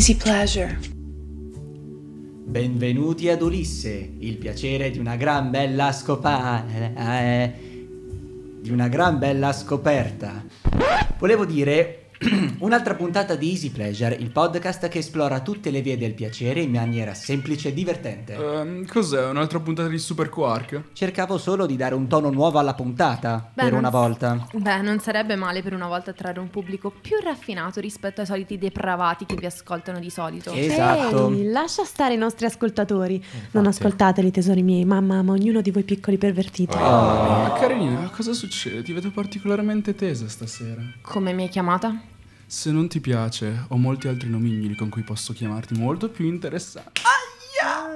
Easy pleasure. Benvenuti ad Ulisse, il piacere di una gran bella scopa... eh, di una gran bella scoperta. Volevo dire un'altra puntata di Easy Pleasure, il podcast che esplora tutte le vie del piacere in maniera semplice e divertente. Ehm, cos'è? Un'altra puntata di Super Quark? Cercavo solo di dare un tono nuovo alla puntata, Beh, per una s- volta. Beh, non sarebbe male per una volta attrarre un pubblico più raffinato rispetto ai soliti depravati che vi ascoltano di solito. Esatto. Ehi, lascia stare i nostri ascoltatori. Non ascoltateli, tesori miei. Mamma, ma ognuno di voi piccoli pervertiti. Ah, Carinina, cosa succede? Ti vedo particolarmente tesa stasera. Come mi hai chiamata? Se non ti piace, ho molti altri nomignoli con cui posso chiamarti molto più interessanti.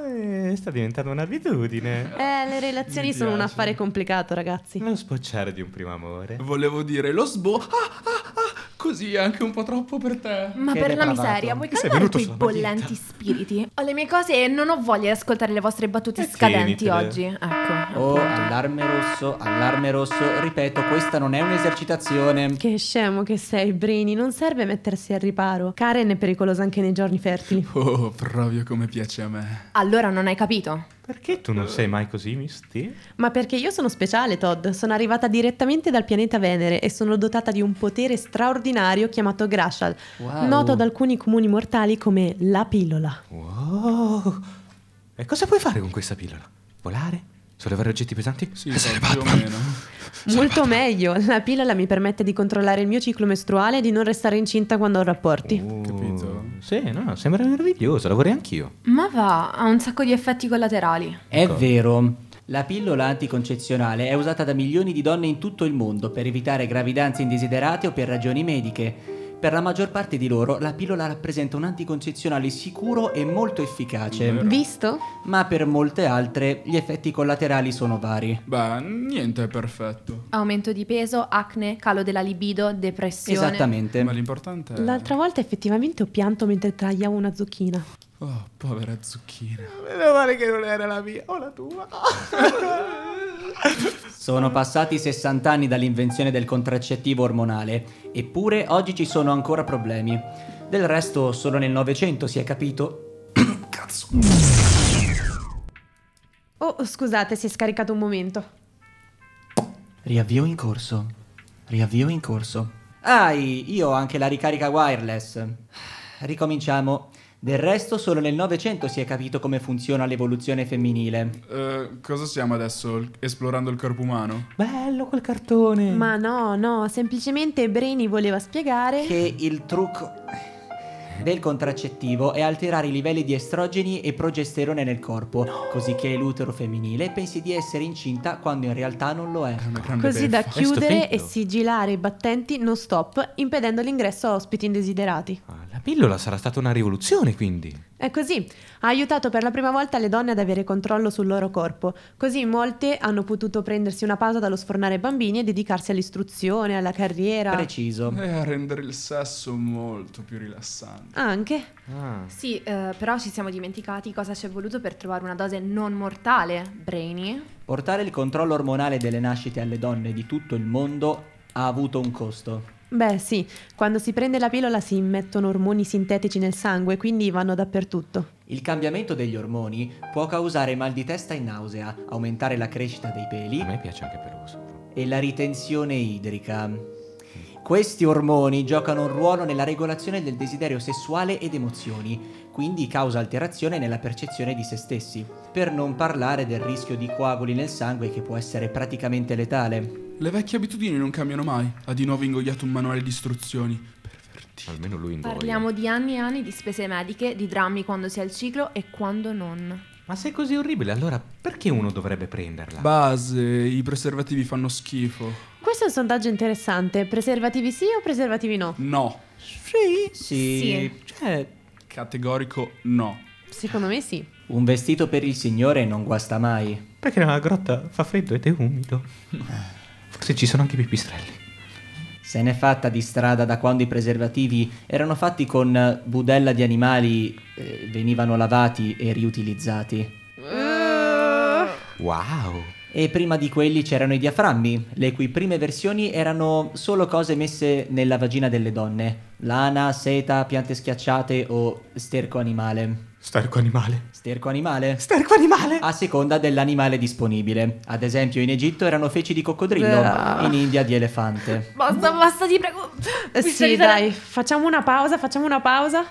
Eh, sta diventando un'abitudine. Eh, le relazioni Mi sono un piace. affare complicato, ragazzi. Lo spocciare di un primo amore. Volevo dire lo sbo... Ah, ah, ah, così è anche un po' troppo per te. Ma Che per la depravato. miseria, vuoi calmare quei sulla bollenti spiriti? Ho le mie cose e non ho voglia di ascoltare le vostre battute Eh, scadenti tienitele. oggi. Ecco. Oh, appunto. allarme rosso, allarme rosso. Ripeto, questa non è un'esercitazione. Che scemo che sei, Brini. Non serve mettersi al riparo. Karen è pericolosa anche nei giorni fertili. Oh, proprio come piace a me. Allora non hai capito? Perché tu non sei mai così, Misty? Ma perché io sono speciale, Todd. Sono arrivata direttamente dal pianeta Venere e sono dotata di un potere straordinario chiamato Grashal, Wow. noto ad alcuni comuni mortali come la pillola. Wow. E cosa puoi fare con questa pillola? Volare? Sollevare oggetti pesanti? Sì, più o meno. Molto meglio. La pillola mi permette di controllare il mio ciclo mestruale e di non restare incinta quando ho rapporti. Oh, Capito? Sì, no, sembra meraviglioso, lo vorrei anch'io. Ma va, ha un sacco di effetti collaterali. È vero. La pillola anticoncezionale è usata da milioni di donne in tutto il mondo per evitare gravidanze indesiderate o per ragioni mediche. Per la maggior parte di loro la pillola rappresenta un anticoncezionale sicuro e molto efficace, Vero. Visto? ma per molte altre gli effetti collaterali sono vari. Beh, niente è perfetto. Aumento di peso, acne, calo della libido, depressione. Esattamente. Ma l'importante è... L'altra volta effettivamente ho pianto mentre tagliavo una zucchina. Oh, povera zucchina. Meno male che non era la mia o la tua. Sono passati 60 anni dall'invenzione del contraccettivo ormonale, eppure oggi ci sono ancora problemi. Del resto, solo nel Novecento si è capito. Cazzo. Oh, scusate, si è scaricato un momento. Riavvio in corso. Riavvio in corso. Ah, io ho anche la ricarica wireless. Ricominciamo. Del resto, solo nel Novecento si è capito come funziona l'evoluzione femminile. Eh, cosa siamo adesso? Esplorando il corpo umano? Bello quel cartone. Ma no, no, semplicemente Brainy voleva spiegare. Che il trucco del contraccettivo è alterare i livelli di estrogeni e progesterone nel corpo, così che l'utero femminile pensi di essere incinta quando in realtà non lo è. È Così da beffa. È chiudere e sigillare i battenti non stop, impedendo l'ingresso a ospiti indesiderati. Ah, la pillola sarà stata una rivoluzione, quindi. È così, ha aiutato per la prima volta le donne ad avere controllo sul loro corpo, così molte hanno potuto prendersi una pausa dallo sfornare bambini e dedicarsi all'istruzione, alla carriera. Preciso. E a rendere il sesso molto più rilassante. Anche. Ah. Sì, eh, però ci siamo dimenticati cosa ci è voluto per trovare una dose non mortale, Brainy. Portare il controllo ormonale delle nascite alle donne di tutto il mondo ha avuto un costo. Beh sì, quando si prende la pillola si immettono ormoni sintetici nel sangue, quindi vanno dappertutto. Il cambiamento degli ormoni può causare mal di testa e nausea, aumentare la crescita dei peli A me piace anche peloso. e la ritenzione idrica. Questi ormoni giocano un ruolo nella regolazione del desiderio sessuale ed emozioni, quindi causa alterazione nella percezione di se stessi, per non parlare del rischio di coaguli nel sangue che può essere praticamente letale. Le vecchie abitudini non cambiano mai. Ha di nuovo ingoiato un manuale di istruzioni. Pervertito. Almeno lui ingoia. Parliamo di anni e anni di spese mediche, di drammi quando si ha il ciclo e quando non. Ma se è così orribile, allora perché uno dovrebbe prenderla? Base, i preservativi fanno schifo. Questo è un sondaggio interessante. Preservativi sì o preservativi no? No. sì. Sì, Sì. Cioè, Categorico no. Secondo me sì. un vestito per il signore non guasta mai. perché nella grotta fa freddo ed è umido. Forse ci sono anche i pipistrelli. Se n'è fatta di strada da quando i preservativi erano fatti con budella di animali, eh, venivano lavati e riutilizzati. Wow. E prima di quelli c'erano i diaframmi, le cui prime versioni erano solo cose messe nella vagina delle donne. Lana, seta, piante schiacciate o sterco animale? Sterco animale. Sterco animale? Sterco animale. A seconda dell'animale disponibile. Ad esempio in Egitto erano feci di coccodrillo, Ah. in India di elefante. Basta, basta, ti prego. Eh, Mi sì, dai, facciamo una pausa, facciamo una pausa.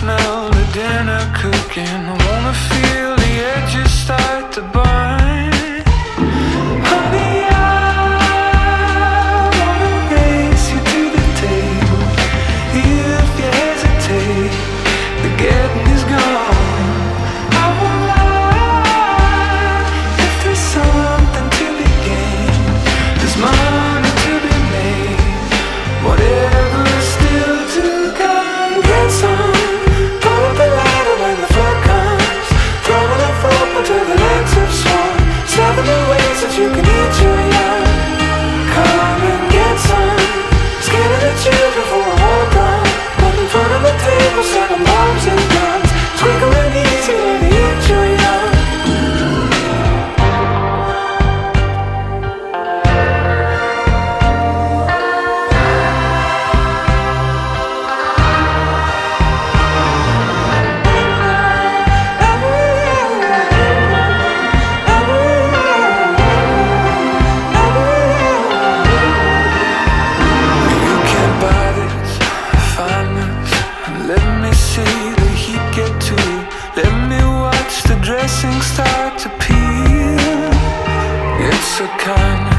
Smell the dinner cooking. I wanna feel the edges start to burn. Dressing start to peel. It's a kindness,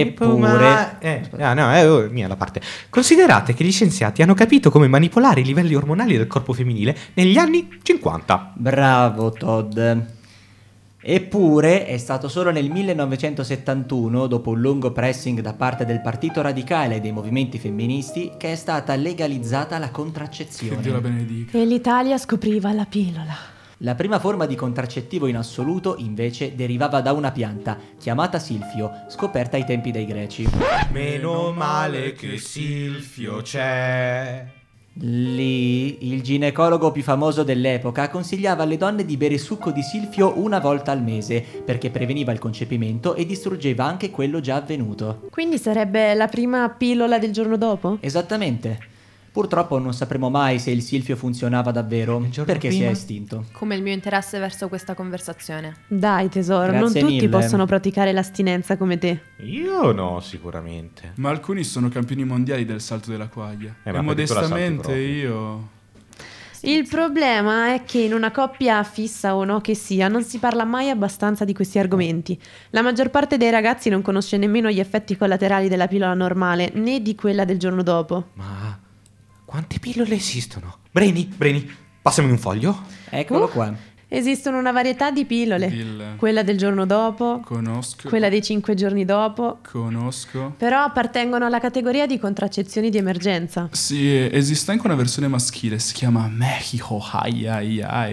Eppure- Eh, ah, no, è oh, mia la parte. Considerate che gli scienziati hanno capito come manipolare i livelli ormonali del corpo femminile negli anni 50. Bravo Todd. Eppure è stato solo nel 1971, dopo un lungo pressing da parte del Partito Radicale e dei movimenti femministi, che è stata legalizzata la Che Dio la contraccezione. benedica. E l'Italia scopriva la pillola. La prima forma di contraccettivo in assoluto, invece, derivava da una pianta, chiamata silfio, scoperta ai tempi dei greci. Meno male che Silfio c'è. Lì, il ginecologo più famoso dell'epoca consigliava alle donne di bere succo di silfio una volta al mese, perché preveniva il concepimento e distruggeva anche quello già avvenuto. Quindi sarebbe la prima pillola del giorno dopo? Esattamente. Purtroppo non sapremo mai se il silfio funzionava davvero, perché si prima? è estinto. Come il mio interesse verso questa conversazione. Dai tesoro, non Grazie tutti mille. possono praticare l'astinenza come te. Io no, sicuramente. Ma alcuni sono campioni mondiali del salto della quaglia. Eh, e modestamente io... Il problema è che in una coppia fissa o no che sia, non si parla mai abbastanza di questi argomenti. La maggior parte dei ragazzi non conosce nemmeno gli effetti collaterali della pillola normale, né di quella del giorno dopo. Ma quante pillole esistono? Breni, Breni, passami un foglio. Eccolo Uh. qua. Esistono una varietà di pillole. Pille. Quella del giorno dopo, Conosco. quella dei cinque giorni dopo. Conosco. Però appartengono alla categoria di contraccezioni di emergenza. Sì, esiste anche una versione maschile, si chiama Mexico Ai Ai Ai.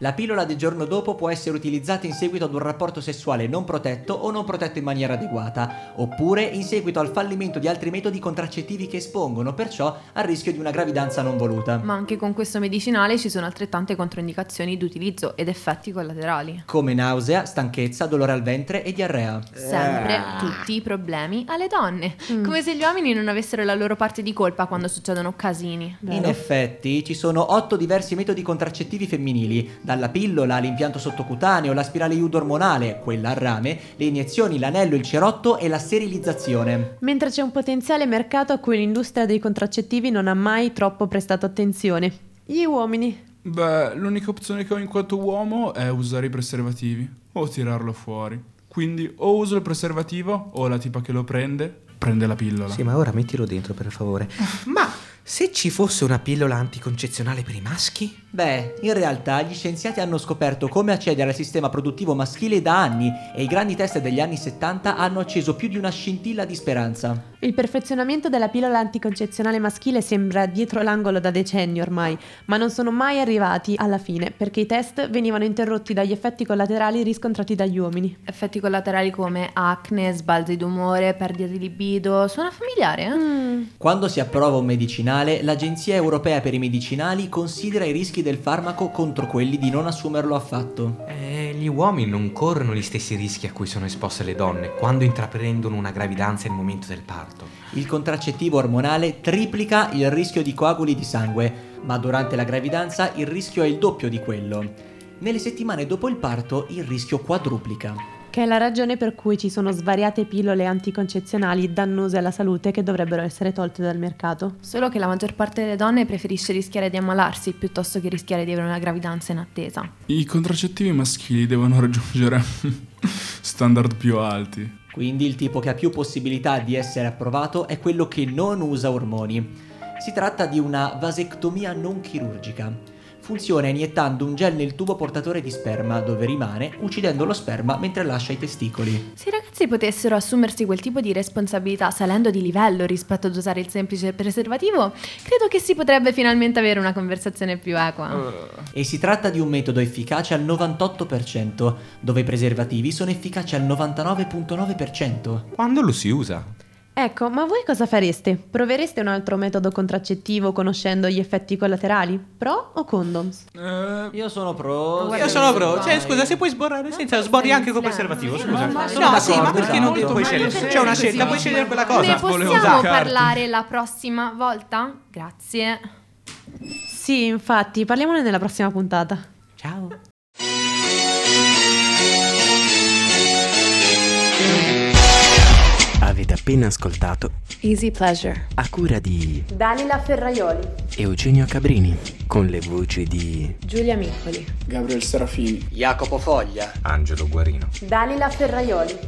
La pillola del giorno dopo può essere utilizzata in seguito ad un rapporto sessuale non protetto o non protetto in maniera adeguata, oppure in seguito al fallimento di altri metodi contraccettivi che espongono perciò al rischio di una gravidanza non voluta. Ma anche con questo medicinale ci sono altrettante controindicazioni d'utilizzo ed effetti collaterali. Come nausea, stanchezza, dolore al ventre e diarrea. Sempre tutti i problemi alle donne. Come se gli uomini non avessero la loro parte di colpa quando succedono casini. In effetti ci sono otto diversi metodi contraccettivi femminili, dalla pillola all'impianto sottocutaneo, la spirale iudo ormonale, quella a rame, le iniezioni, l'anello, il cerotto e la sterilizzazione. Mentre c'è un potenziale mercato a cui l'industria dei contraccettivi non ha mai troppo prestato attenzione. Gli uomini. Beh, l'unica opzione che ho in quanto uomo è usare i preservativi o tirarlo fuori. Quindi o uso il preservativo o la tipa che lo prende prende la pillola. Sì, ma ora mettilo dentro, per favore. Ma se ci fosse una pillola anticoncezionale per i maschi? Beh, in realtà gli scienziati hanno scoperto come accedere al sistema produttivo maschile da anni e i grandi test degli anni 70 hanno acceso più di una scintilla di speranza. Il perfezionamento della pillola anticoncezionale maschile sembra dietro l'angolo da decenni ormai, ma non sono mai arrivati alla fine perché i test venivano interrotti dagli effetti collaterali riscontrati dagli uomini. Effetti collaterali come acne, sbalzi d'umore, perdita di libido. Suona familiare, eh? Quando si approva un medicinale, l'Agenzia Europea per i Medicinali considera i rischi del farmaco contro quelli di non assumerlo affatto. Eh, gli uomini non corrono gli stessi rischi a cui sono esposte le donne quando intraprendono una gravidanza nel momento del parto. Il contraccettivo ormonale triplica il rischio di coaguli di sangue, ma durante la gravidanza il rischio è il doppio di quello. Nelle settimane dopo il parto il rischio quadruplica. Che è la ragione per cui ci sono svariate pillole anticoncezionali dannose alla salute che dovrebbero essere tolte dal mercato. Solo che la maggior parte delle donne preferisce rischiare di ammalarsi piuttosto che rischiare di avere una gravidanza in attesa. I contraccettivi maschili devono raggiungere standard più alti. Quindi il tipo che ha più possibilità di essere approvato è quello che non usa ormoni. Si tratta di una vasectomia non chirurgica. Funziona iniettando un gel nel tubo portatore di sperma, dove rimane, uccidendo lo sperma mentre lascia i testicoli. Se i ragazzi potessero assumersi quel tipo di responsabilità salendo di livello rispetto ad usare il semplice preservativo, credo che si potrebbe finalmente avere una conversazione più equa. E si tratta di un metodo efficace al 98%, dove i preservativi sono efficaci al 99.9%. Quando lo si usa? Ecco, ma voi cosa fareste? Provereste un altro metodo contraccettivo conoscendo gli effetti collaterali? Pro o condoms? Eh, Io sono pro. Io sono pro. Cioè, scusa, se puoi sborrare senza sborri anche col preservativo, scusa. ma- No, sono sì, ma perché non puoi scegliere? C'è una scelta, puoi scegliere quella cosa. Ne possiamo usare. parlare la prossima volta? Grazie. Sì, infatti, parliamone nella prossima puntata. Ciao. Avete appena ascoltato Easy Pleasure. a cura di Dalila Ferraioli, Eugenio Cabrini con le voci di Giulia Miccoli. Gabriel Serafini. Jacopo Foglia. Angelo Guarino. Dalila Ferraioli,